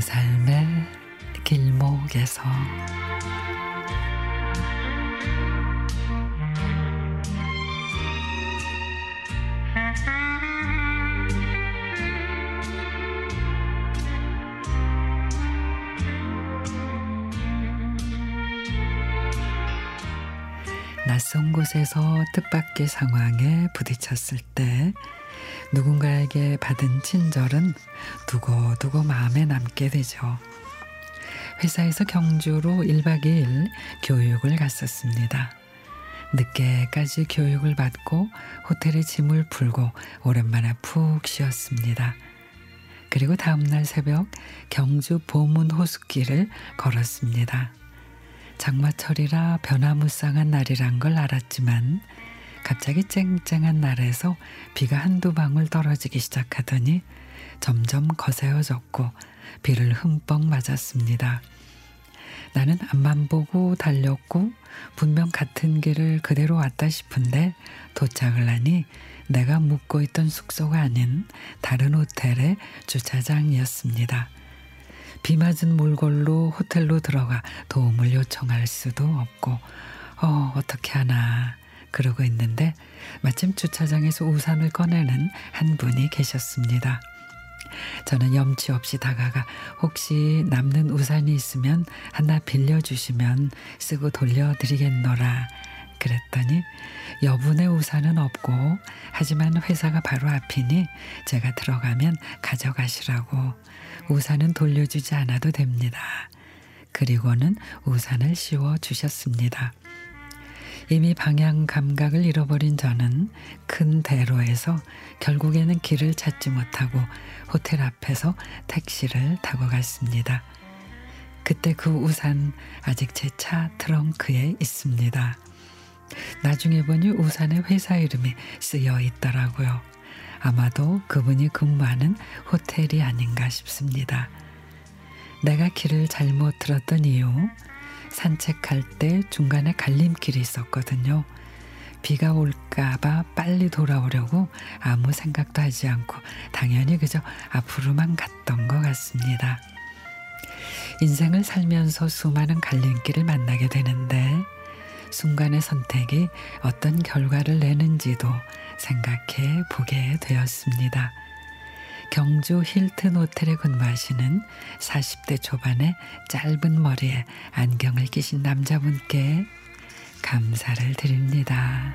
삶의 길목에서. 낯선 곳에서 뜻밖의 상황에 부딪혔을 때 누군가에게 받은 친절은 두고두고 마음에 남게 되죠. 회사에서 경주로 1박 2일 교육을 갔었습니다. 늦게까지 교육을 받고 호텔에 짐을 풀고 오랜만에 푹 쉬었습니다. 그리고 다음날 새벽 경주 보문 호수길을 걸었습니다. 장마철이라 변화무쌍한 날이란 걸 알았지만 갑자기 쨍쨍한 날에서 비가 한두 방울 떨어지기 시작하더니 점점 거세어졌고 비를 흠뻑 맞았습니다. 나는 앞만 보고 달렸고 분명 같은 길을 그대로 왔다 싶은데 도착을 하니 내가 묵고 있던 숙소가 아닌 다른 호텔의 주차장이었습니다. 비 맞은 몰골로 호텔로 들어가 도움을 요청할 수도 없고 어 어떻게 하나 그러고 있는데 마침 주차장에서 우산을 꺼내는 한 분이 계셨습니다. 저는 염치 없이 다가가 혹시 남는 우산이 있으면 하나 빌려주시면 쓰고 돌려드리겠노라 그랬더니 여분의 우산은 없고 하지만 회사가 바로 앞이니 제가 들어가면 가져가시라고 우산은 돌려주지 않아도 됩니다. 그리고는 우산을 씌워 주셨습니다. 이미 방향 감각을 잃어버린 저는 큰 대로에서 결국에는 길을 찾지 못하고 호텔 앞에서 택시를 타고 갔습니다. 그때 그 우산 아직 제 차 트렁크에 있습니다. 나중에 보니 우산에 회사 이름이 쓰여 있더라고요. 아마도 그분이 근무하는 호텔이 아닌가 싶습니다. 내가 길을 잘못 들었던 이유, 산책할 때 중간에 갈림길이 있었거든요. 비가 올까봐 빨리 돌아오려고 아무 생각도 하지 않고 당연히 그저 앞으로만 갔던 것 같습니다. 인생을 살면서 수많은 갈림길을 만나게 되는데 순간의 선택이 어떤 결과를 내는지도 생각해 보게 되었습니다. 경주 힐튼 호텔에 근무하시는 40대 초반의 짧은 머리에 안경을 끼신 남자분께 감사를 드립니다.